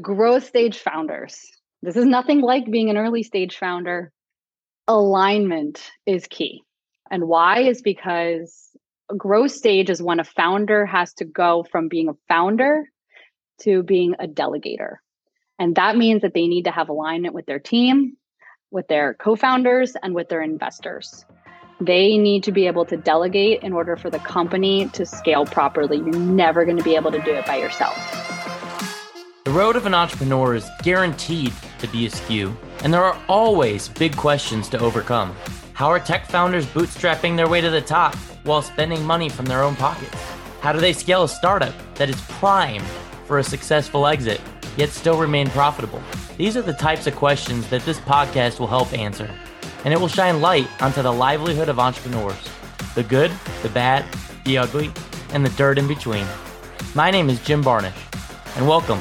growth stage founders. This is nothing like being an early stage founder. Alignment is key. And why is because growth stage is when a founder has to go from being a founder to being a delegator. And that means that they need to have alignment with their team, with their co founders, and with their investors. They need to be able to delegate in order for the company to scale properly. You're never going to be able to do it by yourself. The road of an entrepreneur is guaranteed to be askew, and there are always big questions to overcome. How are tech founders bootstrapping their way to the top while spending money from their own pockets? How do they scale a startup that is primed for a successful exit, yet still remain profitable? These are the types of questions that this podcast will help answer and it will shine light onto the livelihood of entrepreneurs the good, the bad, the ugly, and the dirt in between. My name is Jim Barnish, and welcome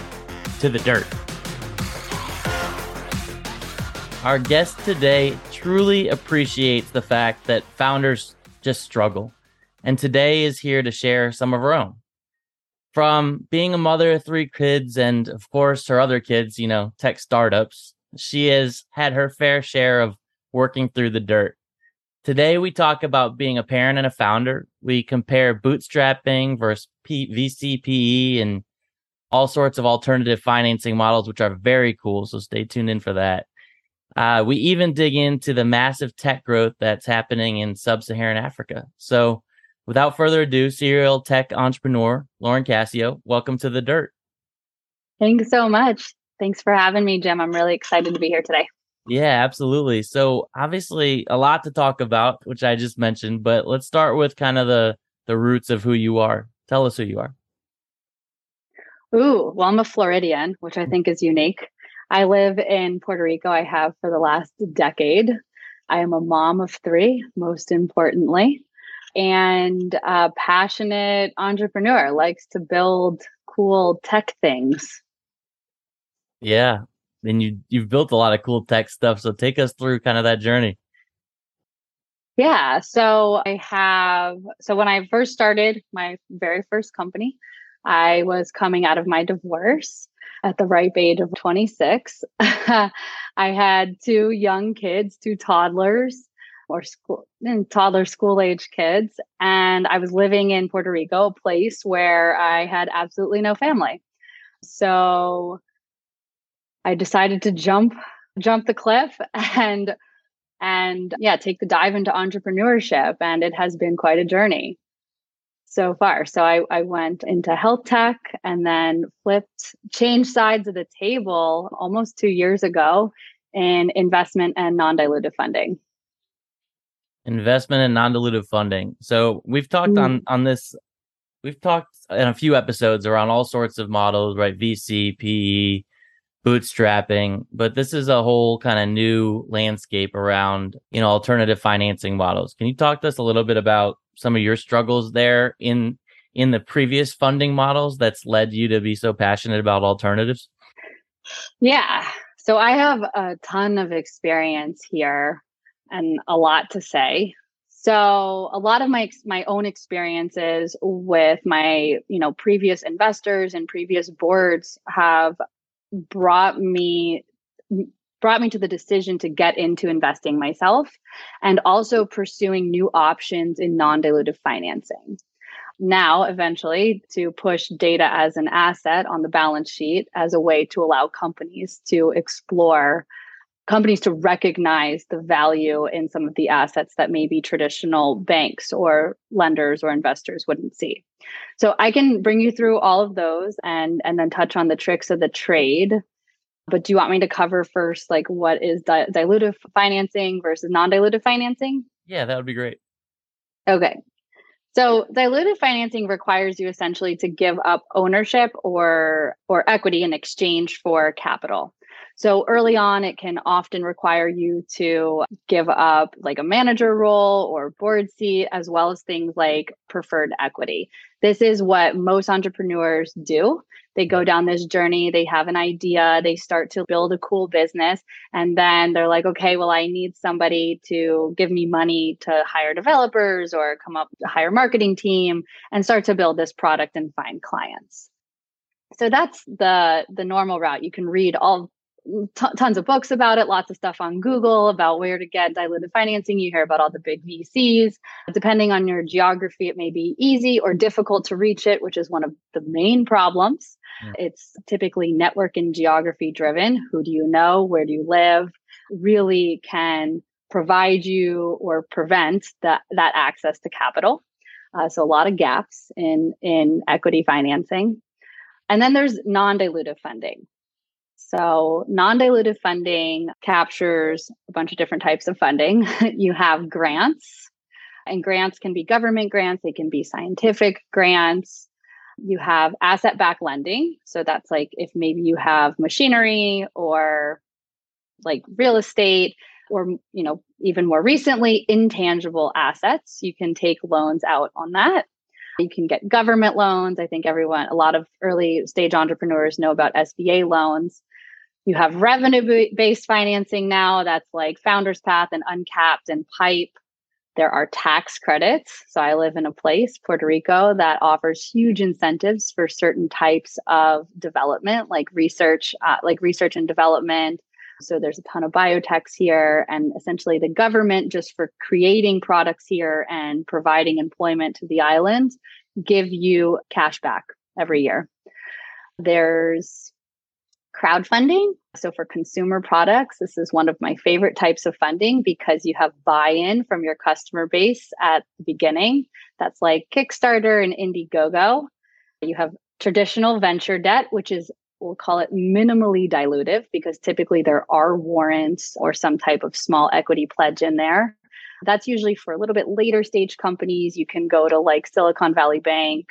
to The Dirt. Our guest today truly appreciates the fact that founders just struggle, and today is here to share some of her own. From being a mother of three kids and, of course, her other kids, you know, tech startups, she has had her fair share of working through the dirt. Today, we talk about being a parent and a founder. We compare bootstrapping versus P- VCPE and all sorts of alternative financing models, which are very cool. So stay tuned in for that. Uh, we even dig into the massive tech growth that's happening in sub Saharan Africa. So, without further ado, serial tech entrepreneur Lauren Cascio, welcome to the dirt. Thanks so much. Thanks for having me, Jim. I'm really excited to be here today. Yeah, absolutely. So obviously a lot to talk about, which I just mentioned, but let's start with kind of the the roots of who you are. Tell us who you are. Ooh, well, I'm a Floridian, which I think is unique. I live in Puerto Rico. I have for the last decade. I am a mom of three, most importantly, and a passionate entrepreneur, likes to build cool tech things. Yeah, and you you've built a lot of cool tech stuff. So take us through kind of that journey. Yeah. So I have so when I first started my very first company, I was coming out of my divorce at the ripe age of 26. I had two young kids, two toddlers or school and toddler school age kids and I was living in Puerto Rico, a place where I had absolutely no family. So I decided to jump jump the cliff and and yeah, take the dive into entrepreneurship. And it has been quite a journey so far. So I, I went into health tech and then flipped, changed sides of the table almost two years ago in investment and non dilutive funding. Investment and non dilutive funding. So we've talked mm. on on this. We've talked in a few episodes around all sorts of models, right? VC, PE, bootstrapping, but this is a whole kind of new landscape around, you know, alternative financing models. Can you talk to us a little bit about some of your struggles there in in the previous funding models that's led you to be so passionate about alternatives? Yeah. So I have a ton of experience here and a lot to say. So a lot of my my own experiences with my, you know, previous investors and previous boards have brought me brought me to the decision to get into investing myself and also pursuing new options in non-dilutive financing. Now eventually to push data as an asset on the balance sheet as a way to allow companies to explore companies to recognize the value in some of the assets that maybe traditional banks or lenders or investors wouldn't see. So I can bring you through all of those and and then touch on the tricks of the trade. But do you want me to cover first like what is di- dilutive financing versus non-dilutive financing? Yeah, that would be great. Okay. So dilutive financing requires you essentially to give up ownership or or equity in exchange for capital. So early on, it can often require you to give up like a manager role or board seat, as well as things like preferred equity. This is what most entrepreneurs do. They go down this journey, they have an idea, they start to build a cool business, and then they're like, okay, well, I need somebody to give me money to hire developers or come up to hire a marketing team and start to build this product and find clients. So that's the the normal route. You can read all t- tons of books about it, lots of stuff on Google about where to get diluted financing. You hear about all the big VCs. Depending on your geography, it may be easy or difficult to reach it, which is one of the main problems. Yeah. It's typically network and geography driven. Who do you know? Where do you live? Really can provide you or prevent that, that access to capital. Uh, so a lot of gaps in in equity financing. And then there's non-dilutive funding. So, non dilutive funding captures a bunch of different types of funding. you have grants, and grants can be government grants, they can be scientific grants. You have asset backed lending. So, that's like if maybe you have machinery or like real estate or you know even more recently intangible assets you can take loans out on that you can get government loans i think everyone a lot of early stage entrepreneurs know about sba loans you have revenue based financing now that's like Founders Path and Uncapped and Pipe. There are tax credits. So I live in a place, Puerto Rico, that offers huge incentives for certain types of development, like research, uh, like research and development. So there's a ton of biotechs here, and essentially the government, just for creating products here and providing employment to the island, give you cash back every year. There's crowdfunding. So, for consumer products, this is one of my favorite types of funding because you have buy in from your customer base at the beginning. That's like Kickstarter and Indiegogo. You have traditional venture debt, which is we'll call it minimally dilutive because typically there are warrants or some type of small equity pledge in there. That's usually for a little bit later stage companies. You can go to like Silicon Valley Bank.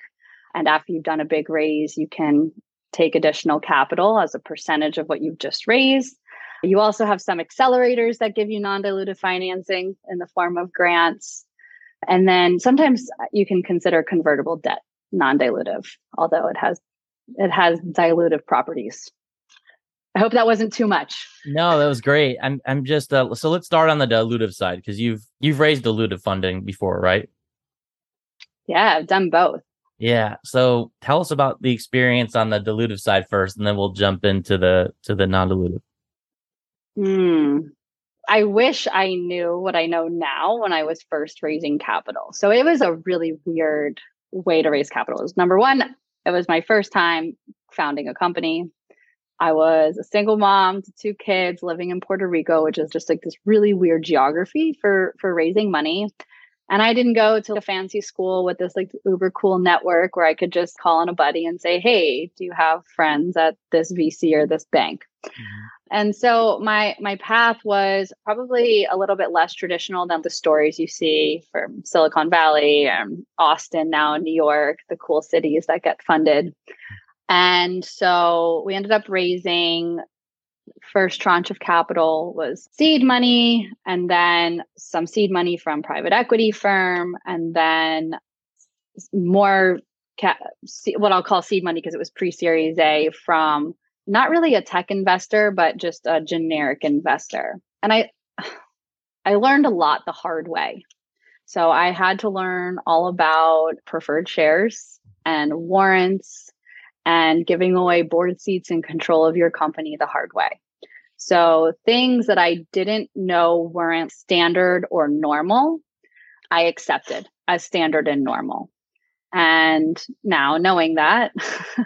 And after you've done a big raise, you can take additional capital as a percentage of what you've just raised. You also have some accelerators that give you non dilutive financing in the form of grants. And then sometimes you can consider convertible debt non dilutive, although it has it has dilutive properties. I hope that wasn't too much. No, that was great. I'm I'm just uh, so let's start on the dilutive side because you've you've raised dilutive funding before, right? Yeah, I've done both. Yeah. So tell us about the experience on the dilutive side first, and then we'll jump into the to the non-dilutive. Hmm. I wish I knew what I know now when I was first raising capital. So it was a really weird way to raise capital. It was number one, it was my first time founding a company. I was a single mom to two kids living in Puerto Rico, which is just like this really weird geography for for raising money. And I didn't go to a fancy school with this like uber cool network where I could just call on a buddy and say, "Hey, do you have friends at this VC or this bank?" Mm-hmm. And so my my path was probably a little bit less traditional than the stories you see from Silicon Valley and Austin now New York, the cool cities that get funded. And so we ended up raising first tranche of capital was seed money and then some seed money from private equity firm and then more ca- what I'll call seed money because it was pre-series A from not really a tech investor but just a generic investor. And I I learned a lot the hard way. So I had to learn all about preferred shares and warrants and giving away board seats and control of your company the hard way. So things that I didn't know weren't standard or normal, I accepted as standard and normal. And now, knowing that,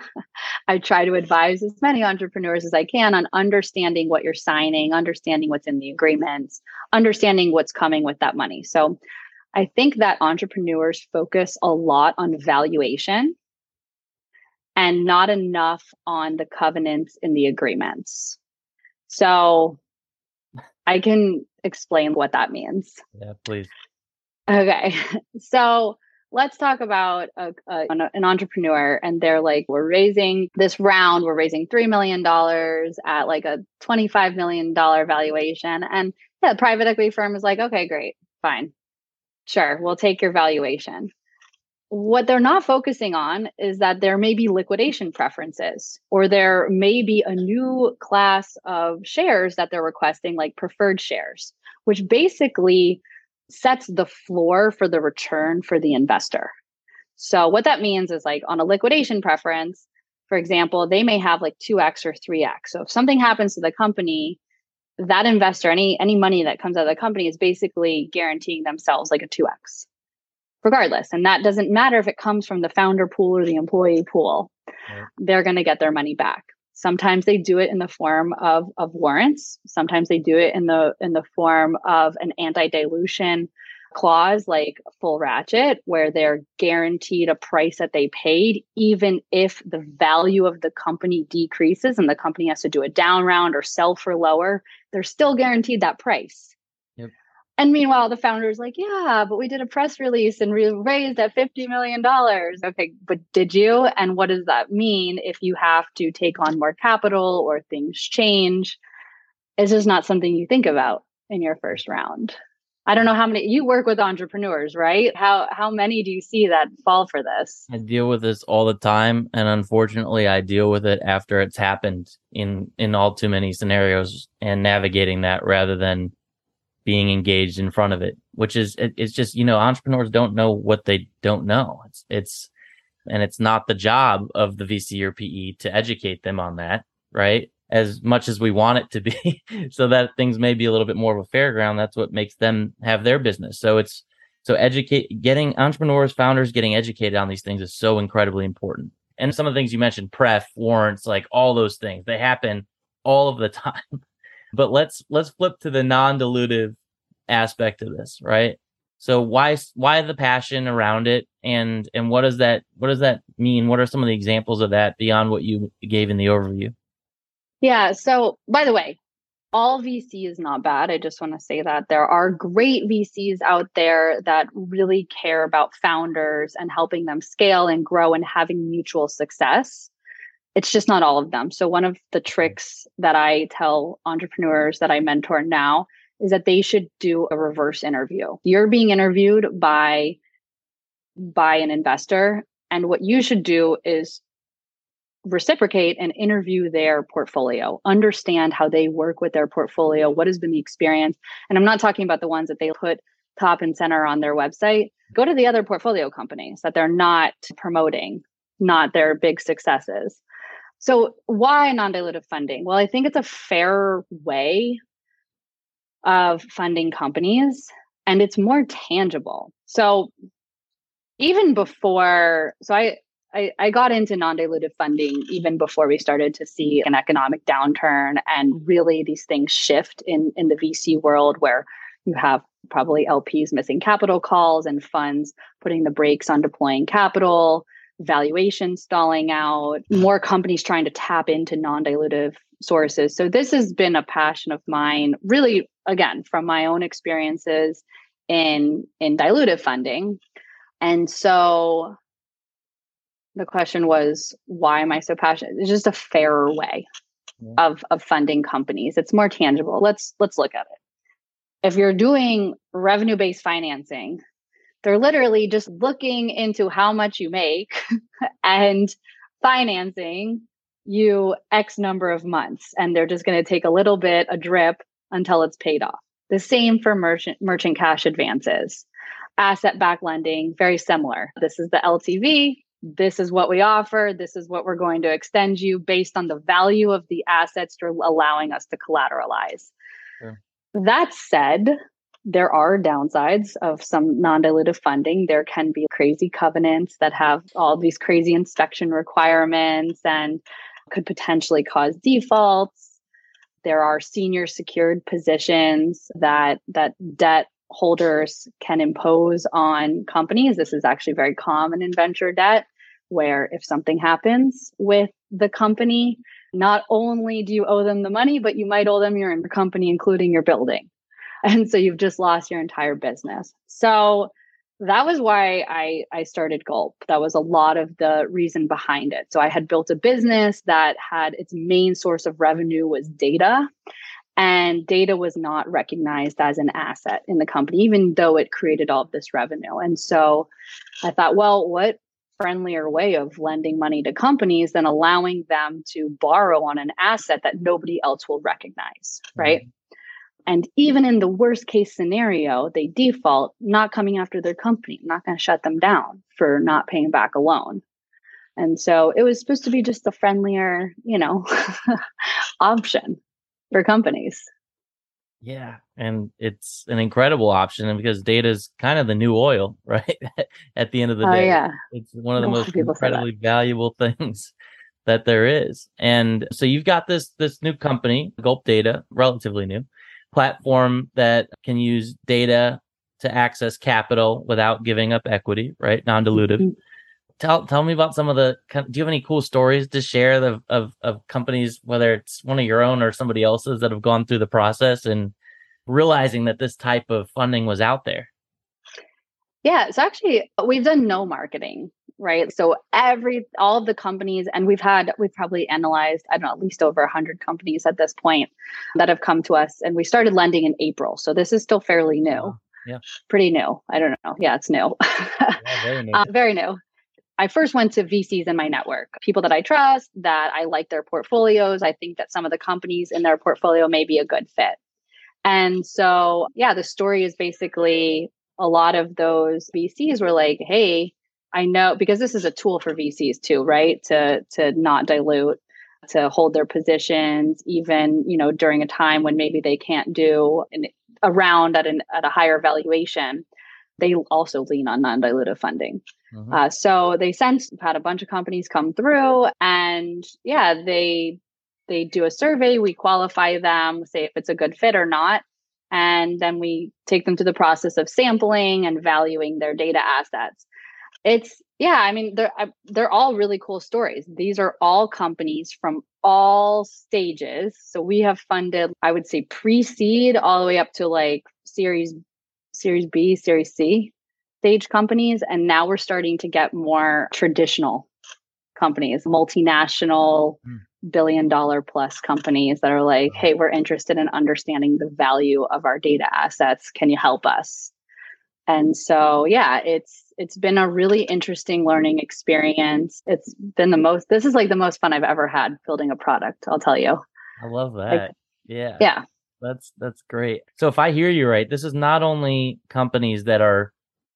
I try to advise as many entrepreneurs as I can on understanding what you're signing, understanding what's in the agreements, understanding what's coming with that money. So I think that entrepreneurs focus a lot on valuation and not enough on the covenants in the agreements. So I can explain what that means. Yeah, please. Okay. So let's talk about a, a, an entrepreneur and they're like, we're raising this round, we're raising $3 million at like a $25 million valuation. And yeah, the private equity firm is like, okay, great, fine. Sure, we'll take your valuation what they're not focusing on is that there may be liquidation preferences or there may be a new class of shares that they're requesting like preferred shares which basically sets the floor for the return for the investor so what that means is like on a liquidation preference for example, they may have like 2x or 3x. So if something happens to the company, that investor, any any money that comes out of the company is basically guaranteeing themselves like a 2x. Regardless. And that doesn't matter if it comes from the founder pool or the employee pool. Right. They're going to get their money back. Sometimes they do it in the form of of warrants. Sometimes they do it in the in the form of an anti-dilution clause like full ratchet where they're guaranteed a price that they paid even if the value of the company decreases and the company has to do a down round or sell for lower they're still guaranteed that price. And meanwhile the founder is like yeah but we did a press release and we raised at 50 million dollars okay but did you and what does that mean if you have to take on more capital or things change it's just not something you think about in your first round I don't know how many you work with entrepreneurs, right? How how many do you see that fall for this? I deal with this all the time and unfortunately I deal with it after it's happened in in all too many scenarios and navigating that rather than being engaged in front of it, which is it, it's just, you know, entrepreneurs don't know what they don't know. It's it's and it's not the job of the VC or PE to educate them on that, right? as much as we want it to be so that things may be a little bit more of a fair ground that's what makes them have their business so it's so educate getting entrepreneurs founders getting educated on these things is so incredibly important and some of the things you mentioned pref warrants like all those things they happen all of the time but let's let's flip to the non-dilutive aspect of this right so why why the passion around it and and what does that what does that mean what are some of the examples of that beyond what you gave in the overview yeah. So, by the way, all VC is not bad. I just want to say that there are great VCs out there that really care about founders and helping them scale and grow and having mutual success. It's just not all of them. So, one of the hmm. tricks that I tell entrepreneurs that I mentor now is that they should do a reverse interview. You're being interviewed by by an investor and what you should do is reciprocate and interview their portfolio, understand how they work with their portfolio, what has been the experience. And I'm not talking about the ones that they put top and center on their website. Go to the other portfolio companies that they're not promoting, not their big successes. So, why non dilutive funding? Well, I think it's a fair way of funding companies and it's more tangible. So, even before, so I, I, I got into non-dilutive funding even before we started to see an economic downturn and really these things shift in in the VC world where you have probably LPs missing capital calls and funds putting the brakes on deploying capital, valuation stalling out, more companies trying to tap into non-dilutive sources. So this has been a passion of mine really again from my own experiences in in dilutive funding. And so the question was why am i so passionate it's just a fairer way yeah. of of funding companies it's more tangible let's let's look at it if you're doing revenue based financing they're literally just looking into how much you make and financing you x number of months and they're just going to take a little bit a drip until it's paid off the same for merchant merchant cash advances asset back lending very similar this is the ltv this is what we offer. This is what we're going to extend you based on the value of the assets you're allowing us to collateralize. Sure. That said, there are downsides of some non dilutive funding. There can be crazy covenants that have all these crazy inspection requirements and could potentially cause defaults. There are senior secured positions that that debt holders can impose on companies. This is actually very common in venture debt, where if something happens with the company, not only do you owe them the money, but you might owe them your company, including your building. And so you've just lost your entire business. So that was why I, I started Gulp. That was a lot of the reason behind it. So I had built a business that had its main source of revenue was data and data was not recognized as an asset in the company even though it created all of this revenue and so i thought well what friendlier way of lending money to companies than allowing them to borrow on an asset that nobody else will recognize right mm-hmm. And even in the worst case scenario they default not coming after their company not going to shut them down for not paying back a loan And so it was supposed to be just a friendlier, you know, option for companies. Yeah. And it's an incredible option because data is kind of the new oil, right? At the end of the Oh day, yeah. it's one of the most of people say that. incredibly valuable things that there is. And so you've got this this new company, Gulp Data, relatively new platform that can use data to access capital without giving up equity, right? Non-dilutive. Mhm. Tell tell me about some of the. Do you have any cool stories to share of of, of companies, whether it's one of your own or somebody else's, that have gone through the process and realizing that this type of funding was out there? Yeah, so actually we've done no marketing, right? So every all of the companies and we've had we've probably analyzed I don't know at least over 100 companies at this point that have come to us and we started lending in April. So this is still fairly new. Wow. Yeah. Pretty new. I don't know. Yeah, it's new. Yeah, very new. uh, very new. I first went to VCs in my network, people that I trust, that I like their portfolios. I think that some of the companies in their portfolio may be a good fit. And so, yeah, the story is basically a lot of those VCs were like, "Hey, I know because this is a tool for VCs too, right? To to not dilute, to hold their positions even, you know, during a time when maybe they can't do an, a round at an at a higher valuation. They also lean on non-dilutive funding. Mhm. Uh, so they since had a bunch of companies come through, and yeah, they they do a survey. We qualify them, say if it's a good fit or not, and then we take them through the process of sampling and valuing their data assets. It's yeah, I mean they're they're all really cool stories. These are all companies from all stages. So we have funded, I would say, pre-seed all the way up to like Series Series B, Series C stage companies and now we're starting to get more traditional companies multinational Mm. billion dollar plus companies that are like hey we're interested in understanding the value of our data assets can you help us and so yeah it's it's been a really interesting learning experience it's been the most this is like the most fun i've ever had building a product i'll tell you I love that. yeah. yeah That's that's great. So if I hear you right, this is not only companies that are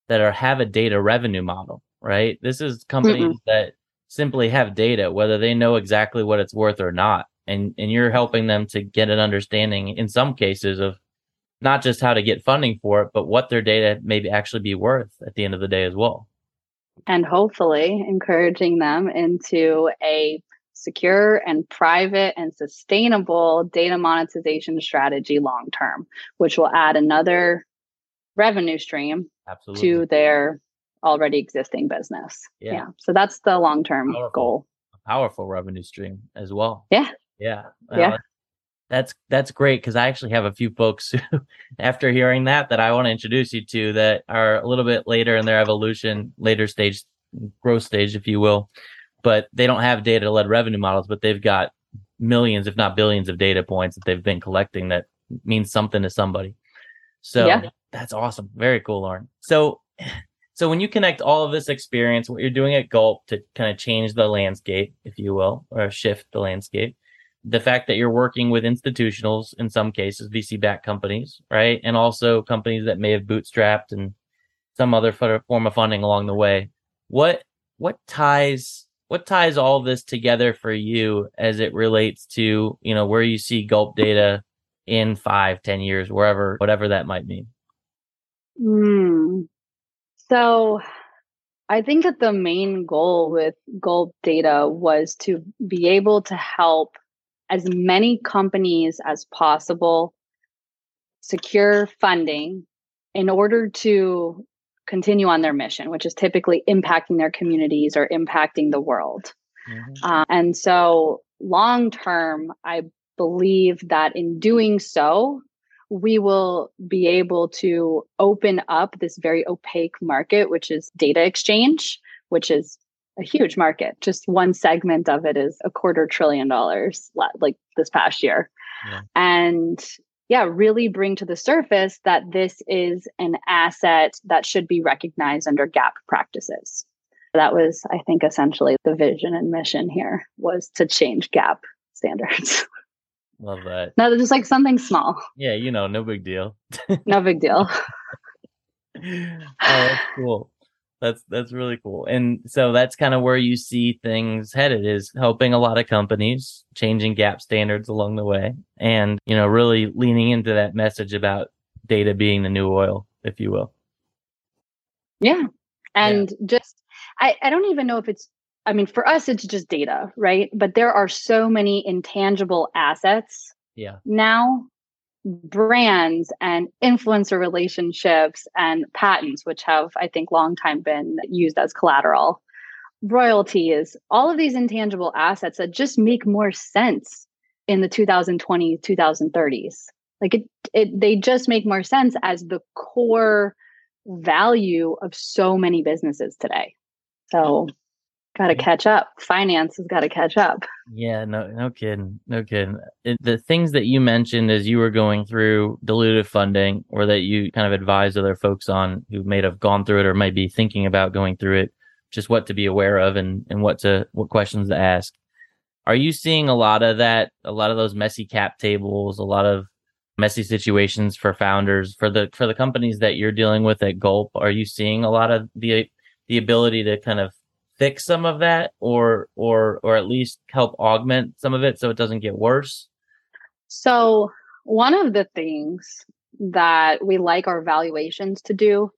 that are have a data revenue model, right? This is companies that simply have data, whether they know exactly what it's worth or not. And and you're helping them to get an understanding in some cases of not just how to get funding for it, but what their data may actually be worth at the end of the day as well. and hopefully encouraging them into a secure and private and sustainable data monetization strategy long term, which will add another revenue stream Absolutely. to their already existing business. Yeah. So that's the long term goal. a powerful revenue stream as well. Yeah. Yeah. Yeah. Uh, that's that's great because I actually have a few folks who, after hearing that, that I want to introduce you to that are a little bit later in their evolution, later stage, growth stage, if you will, but they don't have data led revenue models, but they've got millions, if not billions, of data points that they've been collecting that means something to somebody. So Yeah. that's awesome. Very cool, Lauren. So so when you connect all of this experience, what you're doing at Gulp to kind of change the landscape, if you will, or shift the landscape, the fact that you're working with institutionals in some cases, VC backed companies, right? And also companies that may have bootstrapped and some other form of funding along the way. What what ties what ties all this together for you as it relates to, you know, where you see Gulp data in five, ten years, wherever, whatever that might mean? Hmm. So I think that the main goal with Gulp Data was to be able to help as many companies as possible secure funding in order to continue on their mission, which is typically impacting their communities or impacting the world. Mhm. Uh, and so, long term, I believe that in doing so, we will be able to open up this very opaque market, which is data exchange, which is a huge market. Just one segment of it is a quarter trillion dollars, like this past year. Yeah. And yeah, really bring to the surface that this is an asset that should be recognized under GAAP practices. That was, I think, essentially the vision and mission here was to change GAAP standards. Love that. no, just like something small, Yeah, you know, no big deal. no big deal. oh, that's cool. That's that's really cool. And so that's kind of where you see things headed is helping a lot of companies changing GAAP standards along the way and you know really leaning into that message about data being the new oil, if you will. Yeah. And yeah. just I, I don't even know if it's I mean for us it's just data, right? But there are so many intangible assets yeah now brands and influencer relationships and patents, which have, I think, long time been used as collateral. Royalties, all of these intangible assets that just make more sense in the 2020 2030s. Like it, it, they just make more sense as the core value of so many businesses today. So got to catch up. Finance has got to catch up. Yeah, no, no kidding, no kidding. It, the things that you mentioned as you were going through dilutive funding, or that you kind of advised other folks on who may have gone through it or might be thinking about going through it, just what to be aware of and and what to what questions to ask. Are you seeing a lot of that? A lot of those messy cap tables, a lot of messy situations for founders for the for the companies that you're dealing with at Gulp. Are you seeing a lot of the the ability to kind of fix some of that or or or at least help augment some of it so it doesn't get worse so one of the things that we like our valuations to do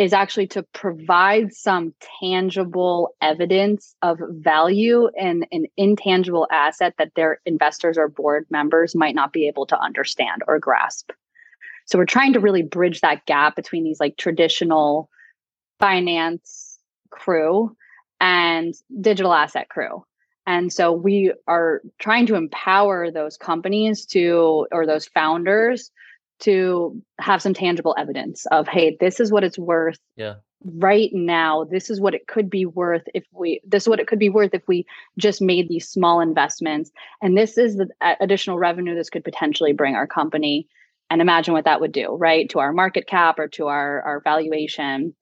is actually to provide some tangible evidence of value in an intangible asset that their investors or board members might not be able to understand or grasp. So we're trying to really bridge that gap between these like traditional finance crew and digital asset crew. And so we are trying to empower those companies to, or those founders to have some tangible evidence of, hey, this is what it's worth. Yeah. Right now, this is what it could be worth if we, this is what it could be worth if we just made these small investments. And this is the additional revenue this could potentially bring our company. And imagine what that would do, right? To our market cap or to our, our valuation.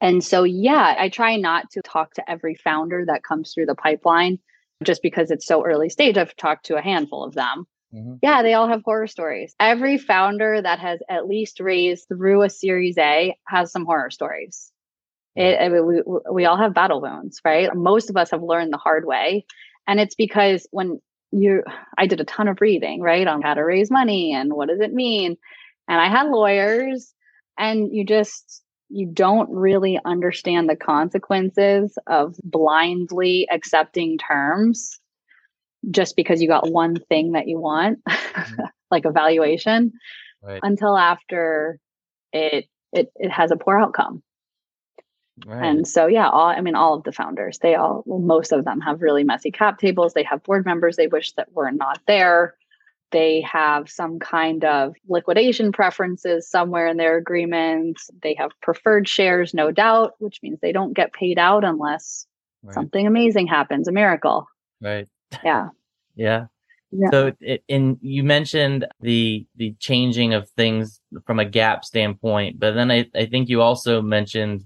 And so, yeah, I try not to talk to every founder that comes through the pipeline just because it's so early stage. I've talked to a handful of them. Mm-hmm. Yeah, they all have horror stories. Every founder that has at least raised through a Series A has some horror stories. It, it, we, we all have battle wounds, right? Most of us have learned the hard way. And it's because when you, I did a ton of reading, right, on how to raise money and what does it mean. And I had lawyers, and you just, you don't really understand the consequences of blindly accepting terms just because you got one thing that you want mm-hmm. like a valuation right. until after it it it has a poor outcome right. and so yeah all i mean all of the founders they all well, most of them have really messy cap tables they have board members they wish that were not there they have some kind of liquidation preferences somewhere in their agreements. They have preferred shares, no doubt, which means they don't get paid out unless right. something amazing happens, a miracle. Right. Yeah. yeah. Yeah. So, it, and you mentioned the the changing of things from a GAAP standpoint, but then I, I think you also mentioned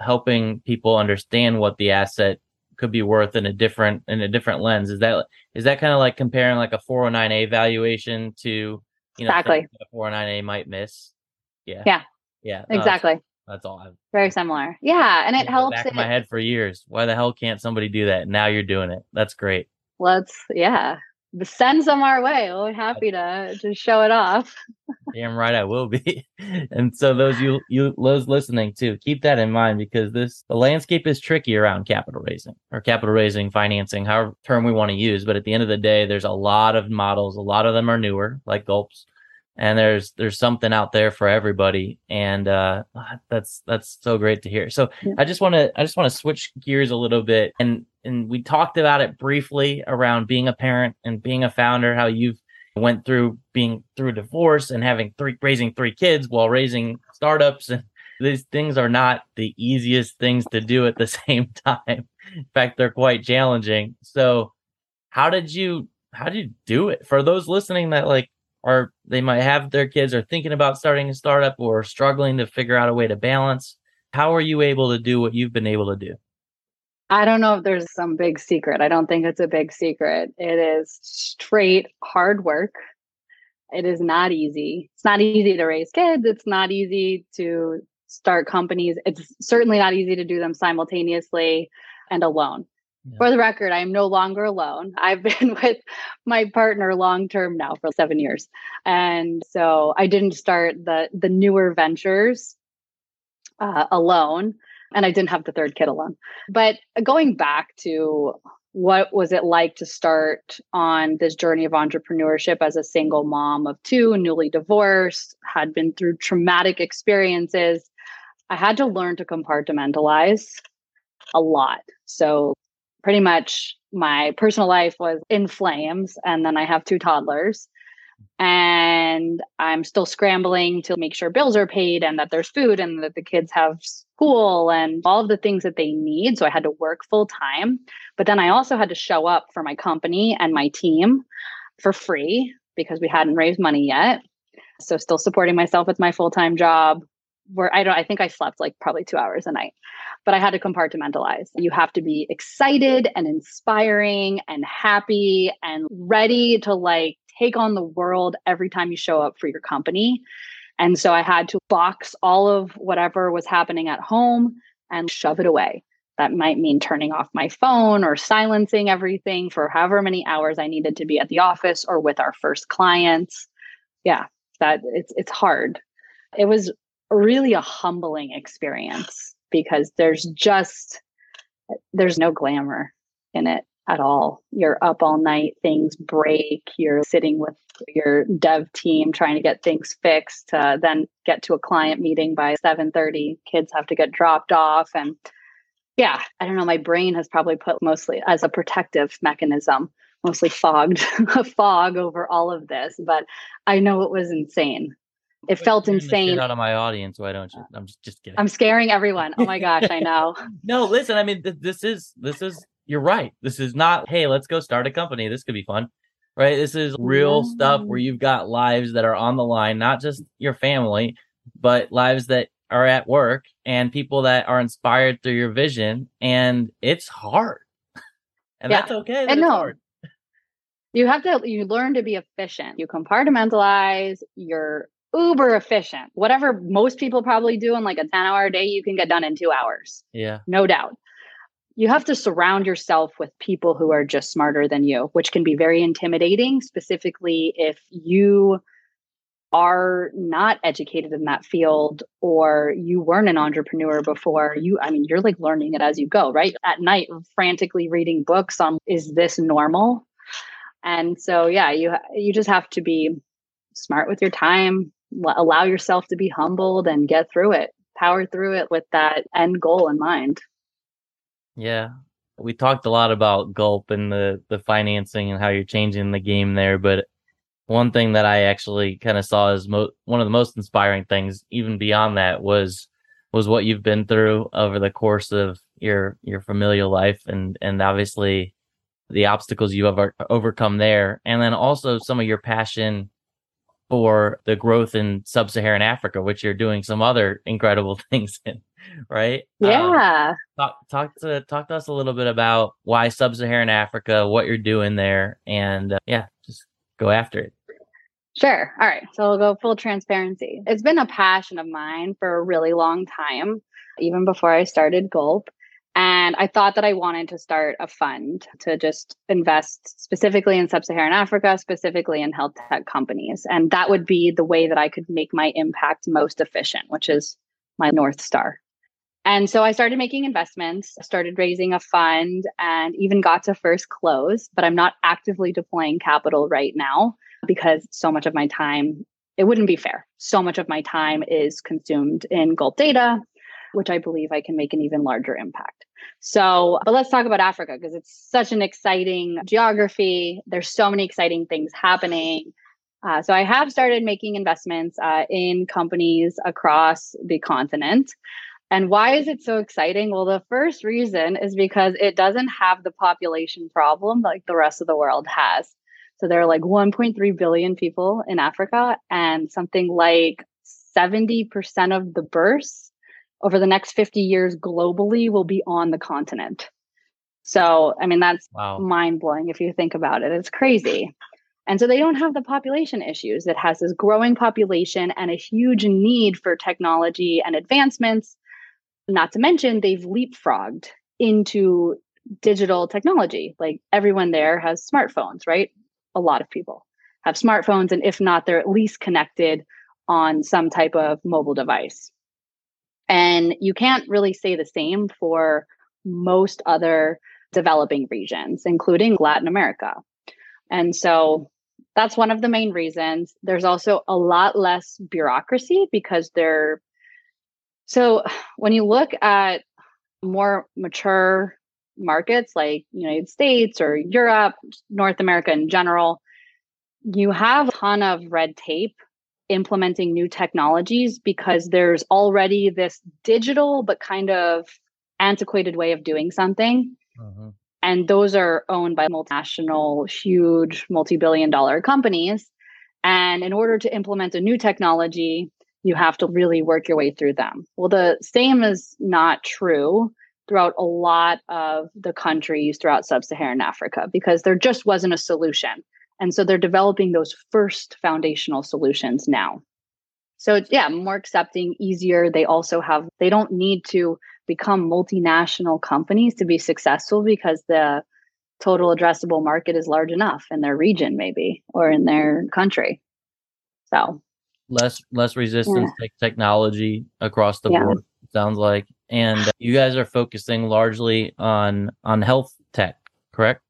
helping people understand what the asset could be worth in a different in a different lens. Is that is that kind of like comparing like a 409A valuation to you know exactly a 409A might miss? Yeah. Yeah. Yeah. exactly. That's, that's all. I've, Very similar. Yeah, and it helps. Back it, in my head for years. Why the hell can't somebody do that? Now you're doing it. That's great. Let's yeah send some our way. We're happy to to show it off. Damn right, I will be. and so those you you those listening too, keep that in mind because this the landscape is tricky around capital raising or capital raising financing, however term we want to use. But at the end of the day, there's a lot of models. A lot of them are newer, like gulps and there's there's something out there for everybody and uh that's that's so great to hear so yeah. i just want to i just want to switch gears a little bit and and we talked about it briefly around being a parent and being a founder how you've went through being through divorce and having three raising three kids while raising startups and these things are not the easiest things to do at the same time in fact they're quite challenging so how did you how did you do it for those listening that like are they might have their kids are thinking about starting a startup or struggling to figure out a way to balance. How are you able to do what you've been able to do? I don't know if there's some big secret. I don't think it's a big secret. It is straight hard work. It is not easy. It's not easy to raise kids. It's not easy to start companies. It's certainly not easy to do them simultaneously and alone. Yeah. For the record, I am no longer alone. I've been with my partner long term now for seven years. And so I didn't start the the newer ventures uh, alone and I didn't have the third kid alone. But going back to what was it like to start on this journey of entrepreneurship as a single mom of two, newly divorced, had been through traumatic experiences? I had to learn to compartmentalize a lot. So, pretty much my personal life was in flames. And then I have two toddlers and I'm still scrambling to make sure bills are paid and that there's food and that the kids have school and all of the things that they need. So I had to work full time. But then I also had to show up for my company and my team for free because we hadn't raised money yet. So still supporting myself with my full time job. Where I don't, I think I slept like probably two hours a night, but I had to compartmentalize. You have to be excited and inspiring and happy and ready to like take on the world every time you show up for your company. And so I had to box all of whatever was happening at home and shove it away. That might mean turning off my phone or silencing everything for however many hours I needed to be at the office or with our first clients. Yeah, that it's it's hard. It was really a humbling experience because there's just there's no glamour in it at all. You're up all night, things break, you're sitting with your dev team trying to get things fixed, uh, then get to a client meeting by 7:30, kids have to get dropped off and yeah, I don't know, my brain has probably put mostly as a protective mechanism, mostly fogged a fog over all of this, but I know it was insane. It felt insane. Out of my audience, why don't you? I'm just, just kidding. I'm scaring everyone. Oh my gosh, I know. no, listen. I mean, th- this is this is you're right. This is not, hey, let's go start a company. This could be fun. Right. This is real stuff where you've got lives that are on the line, not just your family, but lives that are at work and people that are inspired through your vision. And it's hard. And yeah. that's okay. That no. You have to you learn to be efficient. You compartmentalize, you're uber efficient. Whatever most people probably do in like a 10 hour day, you can get done in two hours. Yeah. No doubt you have to surround yourself with people who are just smarter than you, which can be very intimidating, specifically if you are not educated in that field or you weren't an entrepreneur before. You i mean you're like learning it as you go right? At night frantically reading books on is this normal? And so yeah you you just have to be smart with your time allow yourself to be humbled and get through it power through it with that end goal in mind yeah. We talked a lot about Gulp and the, the financing and how you're changing the game there. But one thing that I actually kind of saw as mo- one of the most inspiring things, even beyond that, was was what you've been through over the course of your your familial life and and obviously the obstacles you have overcome there and then also some of your passion for the growth in sub-Saharan Africa, which you're doing some other incredible things in, right? Um, yeah. Um, talk talk to talk to us a little bit about why sub-Saharan Africa, what you're doing there, and uh, yeah, just go after it. Sure. All right. So we'll go full transparency. It's been a passion of mine for a really long time, even before I started Gulp. And I thought that I wanted to start a fund to just invest specifically in sub Saharan Africa, specifically in health tech companies. And that would be the way that I could make my impact most efficient, which is my North Star. And so I started making investments, started raising a fund, and even got to first close. But I'm not actively deploying capital right now because so much of my time, it wouldn't be fair. So much of my time is consumed in Gulp data, which I believe I can make an even larger impact. So, but let's talk about Africa because it's such an exciting geography. There's so many exciting things happening. Uh, so, I have started making investments uh, in companies across the continent. And why is it so exciting? Well, the first reason is because it doesn't have the population problem like the rest of the world has. So, there are like 1.3 billion people in Africa, and something like 70% of the births over the next 50 years globally will be on the continent. So, I mean, that's wow. mind blowing if you think about it. It's crazy. And so they don't have the population issues. It has this growing population and a huge need for technology and advancements. Not to mention, they've leapfrogged into digital technology. Like everyone there has smartphones, right? A lot of people have smartphones. And if not, they're at least connected on some type of mobile device. And you can't really say the same for most other developing regions, including Latin America. And so that's one of the main reasons. There's also a lot less bureaucracy because they're so when you look at more mature markets like United States or Europe, North America in general, you have a ton of red tape implementing new technologies because there's already this digital but kind of antiquated way of doing something. Uh-huh. And those are owned by multinational, huge, multi billion dollar companies. And in order to implement a new technology, you have to really work your way through them. Well, the same is not true throughout a lot of the countries throughout sub Saharan Africa because there just wasn't a solution. And so they're developing those first foundational solutions now. So yeah, more accepting, easier. They also have, they don't need to become multinational companies to be successful because the total addressable market is large enough in their region, maybe, or in their country. So less less resistance yeah. technology across the yeah. board sounds like and you guys are focusing largely on on health tech correct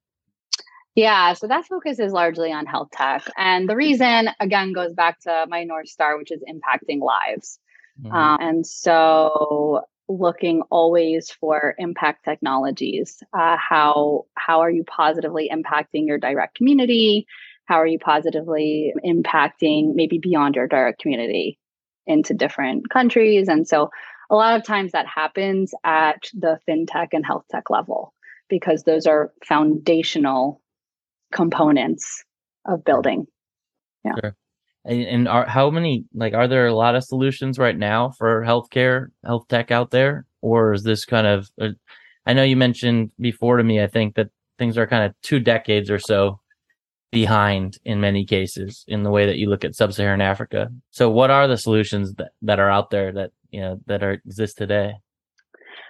yeah, so that focus is largely on health tech. And the reason, again, goes back to my North Star, which is impacting lives. Mm-hmm. Uh, and so looking always for impact technologies. Uh, how, how are you positively impacting your direct community? How are you positively impacting maybe beyond your direct community into different countries? And so a lot of times that happens at the fintech and health tech level because those are foundational components of building. Yeah. Sure. And are how many like are there a lot of solutions right now for healthcare, health tech out there, or is this kind of? Uh, I know you mentioned before to me. I think that things are kind of two decades or so behind in many cases in the way that you look at sub-Saharan Africa. So, what are the solutions that that are out there that you know that are exist today?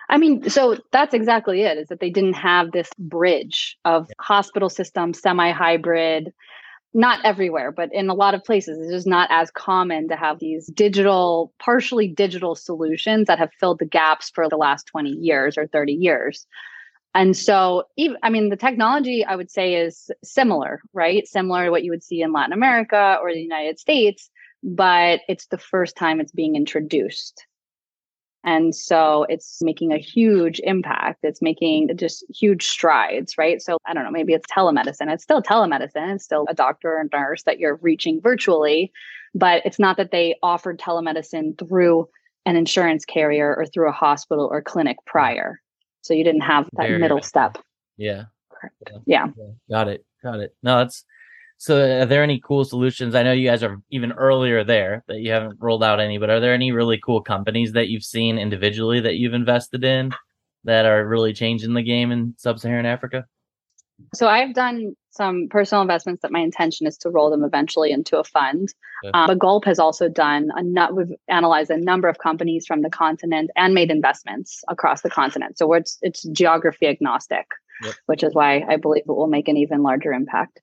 I mean, so that's exactly it is that they didn't have this bridge of hospital system, semi hybrid, not everywhere, but in a lot of places, it's just not as common to have these digital, partially digital solutions that have filled the gaps for the last 20 years or 30 years. And so, even, I mean, the technology I would say is similar, right? Similar to what you would see in Latin America or the United States, but it's the first time it's being introduced. And so it's making a huge impact. It's making just huge strides, right? So I don't know, maybe it's telemedicine. It's still telemedicine. It's still a doctor or nurse that you're reaching virtually, but it's not that they offered telemedicine through an insurance carrier or through a hospital or clinic prior. So you didn't have that Very middle step. Yeah. yeah. Yeah. Got it. Got it. No, that's so, are there any cool solutions? I know you guys are even earlier there that you haven't rolled out any, but are there any really cool companies that you've seen individually that you've invested in that are really changing the game in sub-Saharan Africa? So, I've done some personal investments that my intention is to roll them eventually into a fund. Um, but Gulp has also done a nut. We've analyzed a number of companies from the continent and made investments across the continent. So it's it's geography agnostic, yep. which is why I believe it will make an even larger impact.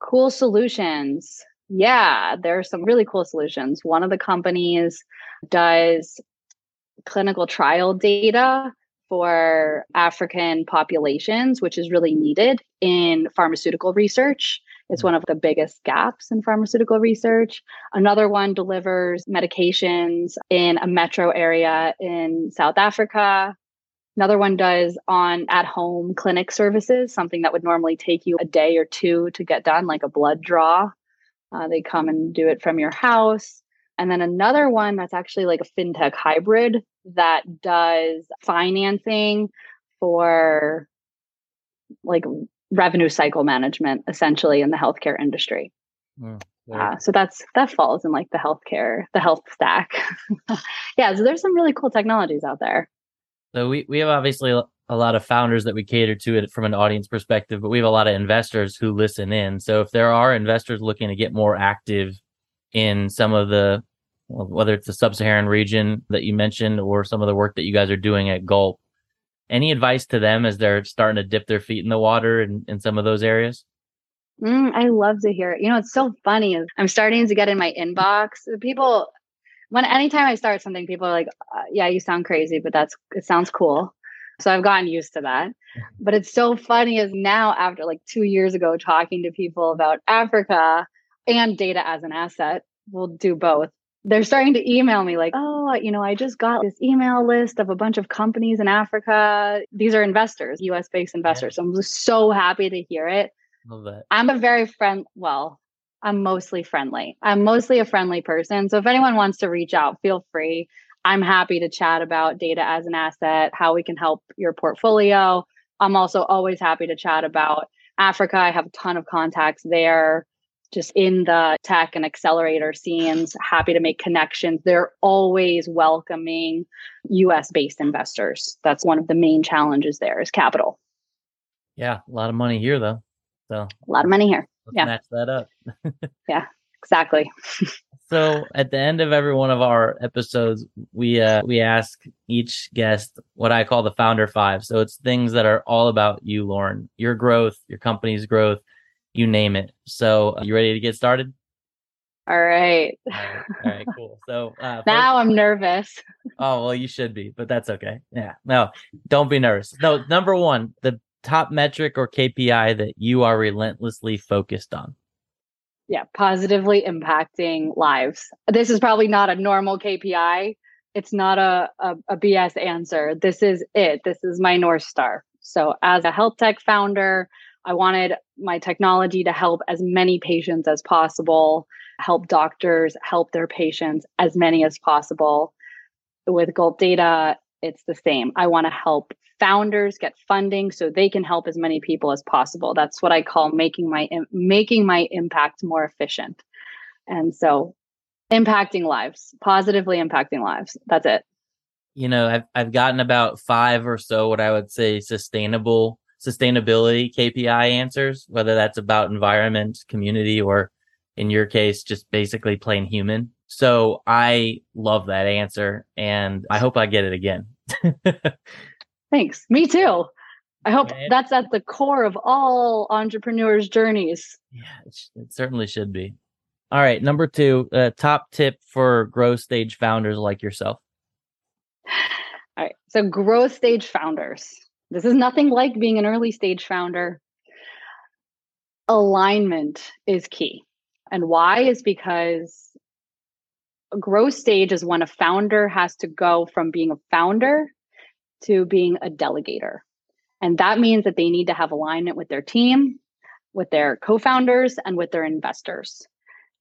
Cool solutions. Yeah, there are some really cool solutions. One of the companies does clinical trial data for African populations, which is really needed in pharmaceutical research. It's one of the biggest gaps in pharmaceutical research. Another one delivers medications in a metro area in South Africa. Another one does on at home clinic services, something that would normally take you a day or two to get done, like a blood draw. Uh, they come and do it from your house. And then another one that's actually like a fintech hybrid that does financing for like revenue cycle management, essentially in the healthcare industry. Mm, yeah. uh, so that's that falls in like the healthcare, the health stack. yeah, so there's some really cool technologies out there. So we, we have obviously a lot of founders that we cater to it from an audience perspective, but we have a lot of investors who listen in. So if there are investors looking to get more active in some of the whether it's the sub-Saharan region that you mentioned or some of the work that you guys are doing at Gulp, any advice to them as they're starting to dip their feet in the water in, in some of those areas? Mm, I love to hear it. You know, it's so funny. I'm starting to get in my inbox. People, when anytime I start something, people are like, uh, "Yeah, you sound crazy, but that's it sounds cool." So I've gotten used to that. But it's so funny is now after like two years ago talking to people about Africa and data as an asset, we'll do both. They're starting to email me like, oh, you know, I just got this email list of a bunch of companies in Africa. These are investors, US based investors. Yeah. So I'm so happy to hear it Love that. I'm a very friend. Well, I'm mostly friendly. I'm mostly a friendly person. So if anyone wants to reach out, feel free. I'm happy to chat about data as an asset, how we can help your portfolio. I'm also always happy to chat about Africa. I have a ton of contacts there, just in the tech and accelerator scenes. Happy to make connections. They're always welcoming US based investors. That's one of the main challenges there is capital. Yeah, a lot of money here though. So a lot of money here. yeah. Match that up. yeah, exactly. so at the end of every one of our episodes, we uh we ask each guest what I call the founder five. So it's things that are all about you, Lauren, your growth, your company's growth, you name it. So uh, you ready to get started? All right. All right, all right cool. So uh, now i I'm nervous. Oh well, you should be, but that's okay. Yeah, no, don't be nervous. No, number one, the top metric or KPI that you are relentlessly focused on? Yeah, positively impacting lives. This is probably not a normal KPI. It's not a, a, a BS answer. This is it. This is my North Star. So, as a health tech founder, I wanted my technology to help as many patients as possible, help doctors help their patients as many as possible. With Gulp Data, it's the same. I want to help founders get funding so they can help as many people as possible. That's what I call making my making my impact more efficient. And so impacting lives, positively impacting lives. That's it. You know, I've I've gotten about 5 or so what I would say sustainable sustainability KPI answers, whether that's about environment, community or in your case just basically plain human. So I love that answer and I hope I get it again. Thanks. Me too. I hope that's at the core of all entrepreneurs' journeys. Yeah, it, certainly should be. All right, number two, uh, top tip for growth stage founders like yourself. All right, so growth stage founders. This is nothing like being an early stage founder. Alignment is key. And why is because a growth stage is when a founder has to go from being a founder to being a delegator. And that means that they need to have alignment with their team, with their co founders, and with their investors.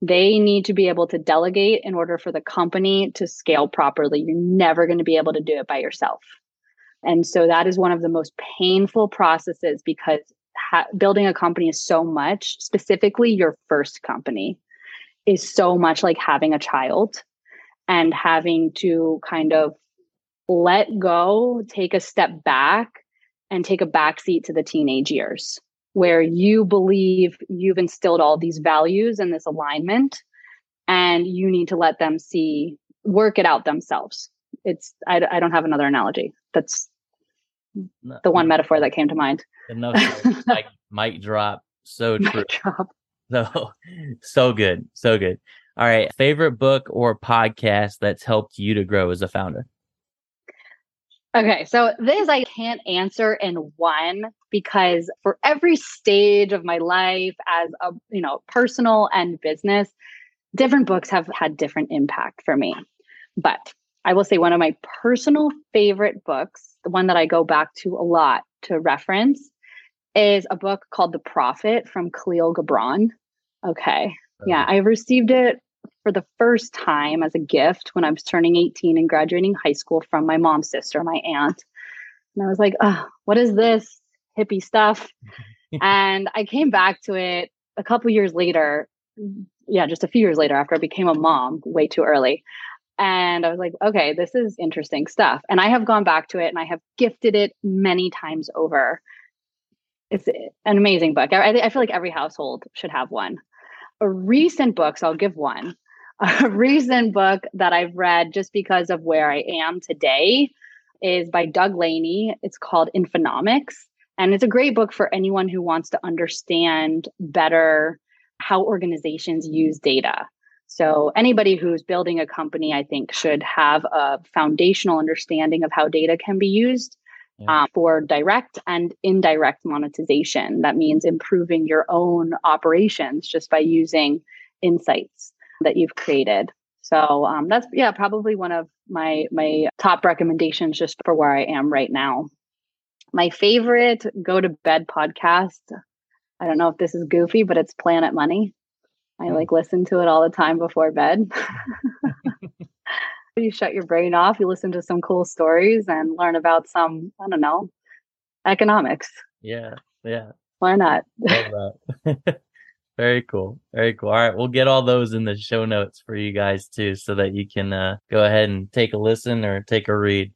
They need to be able to delegate in order for the company to scale properly. You're never going to be able to do it by yourself. And so that is one of the most painful processes because ha- building a company is so much, specifically your first company is so much like having a child and having to kind of let go, take a step back, and take a backseat to the teenage years where you believe you've instilled all these values and this alignment, and you need to let them see, work it out themselves. It's, I, I don't have another analogy. That's no, the one metaphor that came to mind. Enough. mic, mic drop. So true. Drop. So, so good. So good. All right. Favorite book or podcast that's helped you to grow as a founder? Okay, so this I can't answer in one because for every stage of my life as a, you know, personal and business, different books have had different impact for me. But I will say one of my personal favorite books, one that I go back to a lot to reference, is a book called The Prophet from Kahlil Gibran. Okay. Oh. Yeah, I received it for the first time as a gift when I was turning 18 and graduating high school from my mom's sister, my aunt. And I was like, oh, what is this hippie stuff? and I came back to it a couple years later. Yeah, just a few years later after I became a mom, way too early. And I was like, okay, this is interesting stuff. And I have gone back to it and I have gifted it many times over. It's an amazing book. I, I feel like every household should have one. A recent book, so I'll give one. A recent book that I've read just because of where I am today is by Doug Laney. It's called Infonomics. And it's a great book for anyone who wants to understand better how organizations use data. So, anybody who's building a company, I think, should have a foundational understanding of how data can be used yeah. um, for direct and indirect monetization. That means improving your own operations just by using insights that you've created. So um, that's yeah, probably one of my my top recommendations just for where I am right now. My favorite go to bed podcast. I don't know if this is goofy, but it's Planet Money. I hmm. like listen to it all the time before bed. you shut your brain off, you listen to some cool stories and learn about some, I don't know, economics. Yeah. Yeah. Why not? Very cool. Very cool. All right. We'll get all those in the show notes for you guys too, so that you can uh, go ahead and take a listen or take a read.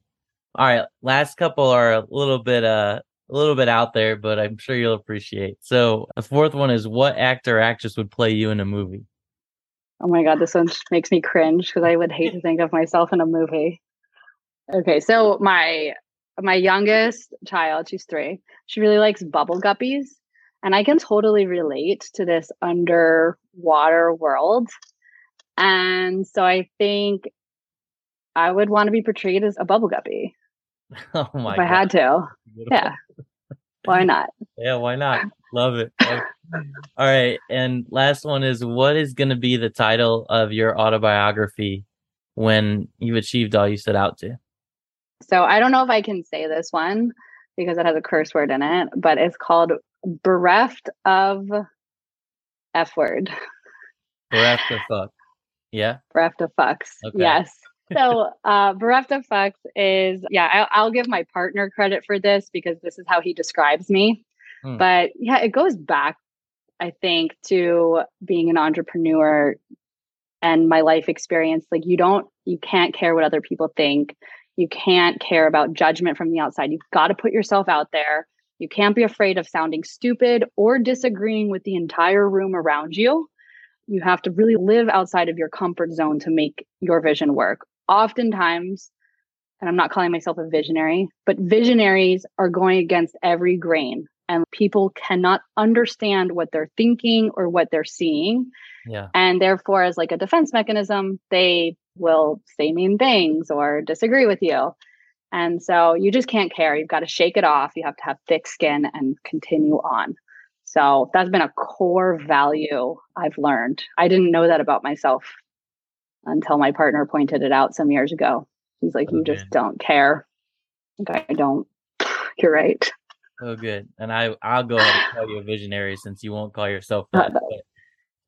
All right. Last couple are a little bit, uh, a little bit out there, but I'm sure you'll appreciate. So the fourth one is what actor or actress would play you in a movie? Oh my God. This one makes me cringe because I would hate to think of myself in a movie. Okay. So my, my youngest child, she's three, she really likes bubble guppies. And I can totally relate to this underwater world. And so I think I would want to be portrayed as a bubble guppy. Oh my if I had to. Yeah. Why not? Yeah, why not? Love it. Love it. All right. And last one is what is going to be the title of your autobiography when you've achieved all you set out to? So I don't know if I can say this one because it has a curse word in it, but it's called bereft of F word. Bereft of fuck. Yeah. Bereft of fucks. Okay. Yes. So, uh, bereft of fucks is, yeah, I'll, I'll, give my partner credit for this because this is how he describes me. Hmm. But yeah, it goes back, I think, to being an entrepreneur and my life experience. Like, you don't, you can't care what other people think. You can't care about judgment from the outside. You've got to put yourself out there you can't be afraid of sounding stupid or disagreeing with the entire room around you. You have to really live outside of your comfort zone to make your vision work. Oftentimes, and I'm not calling myself a visionary, but visionaries are going against every grain and people cannot understand what they're thinking or what they're seeing. Yeah. And therefore, as like a defense mechanism, they will say mean things or disagree with you. And so you just can't care. You've got to shake it off. You have to have thick skin and continue on. So that's been a core value I've learned. I didn't know that about myself until my partner pointed it out some years ago. He's like, You just don't care. Like, I don't. You're right. Oh, good. And I, I'll go ahead and call you a visionary since you won't call yourself that. But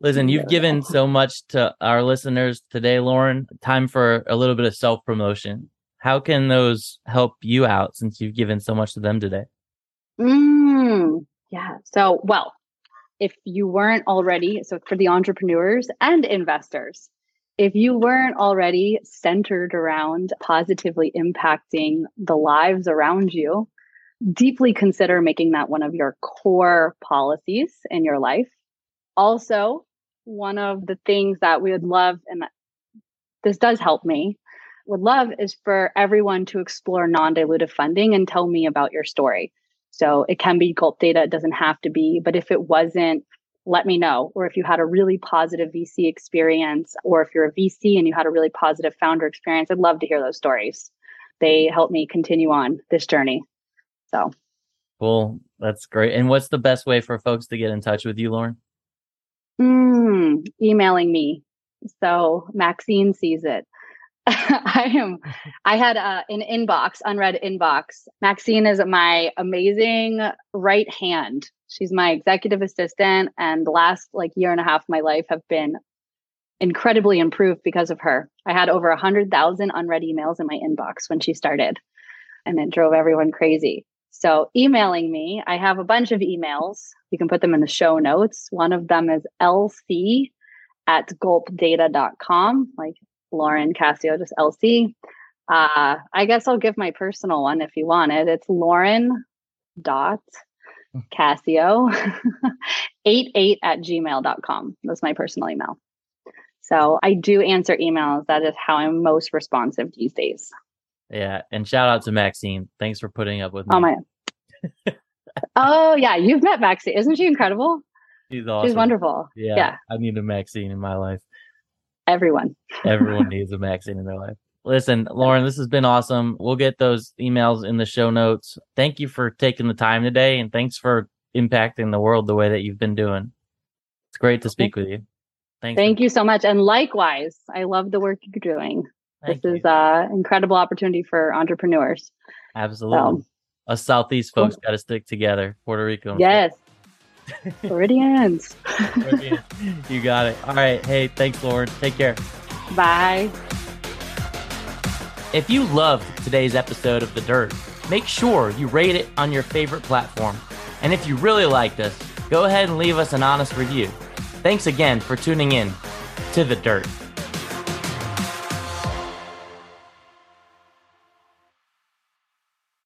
listen, you've given so much to our listeners today, Lauren. Time for a little bit of self promotion how can those help you out since you've given so much to them today? Mm, yeah. So, well, if you weren't already, so for the entrepreneurs and investors, if you weren't already centered around positively impacting the lives around you, deeply consider making that one of your core policies in your life. Also, one of the things that we would love, and this does help me, would love is for everyone to explore non-dilutive funding and tell me about your story. So it can be Gulp data, it doesn't have to be, but if it wasn't, let me know. Or if you had a really positive VC experience, or if you're a VC and you had a really positive founder experience, I'd love to hear those stories. They help me continue on this journey. So cool. That's great. And what's the best way for folks to get in touch with you, Lauren? Mm, emailing me. So Maxine sees it. I am. I had uh, an inbox, unread inbox. Maxine is my amazing right hand. She's my executive assistant, and the last like year and a half of my life have been incredibly improved because of her. I had over a hundred thousand unread emails in my inbox when she started, and it drove everyone crazy. So emailing me, I have a bunch of emails. You can put them in the show notes. One of them is lc at gulpdata.com, like Lauren Cascio, just LC. Uh, I guess I'll give my personal one if you want it. It's Lauren dot Cascio 88 at gmail.com. That's my personal email. So I do answer emails. That is how I'm most responsive these days. Yeah. And shout out to Maxine. Thanks for putting up with oh, me. Oh my. oh yeah. You've met Maxine. Isn't she incredible? She's awesome. She's wonderful. Yeah. Yeah. I need a Maxine in my life. Everyone. Everyone needs a Maxine in their life. Listen, Lauren, this has been awesome. We'll get those emails in the show notes. Thank you for taking the time today and thanks for impacting the world the way that you've been doing. It's great to speak with you. Thanks. Thank you so much. And likewise, I love the work you're doing. Thank this you. is an incredible opportunity for entrepreneurs. Absolutely. So, Us Southeast folks got to stick together. Puerto Rico. yes. Floridians. you got it. All right. Hey, thanks, Lauren. Take care. Bye. If you loved today's episode of The Dirt, make sure you rate it on your favorite platform. And if you really liked us, go ahead and leave us an honest review. Thanks again for tuning in to The Dirt.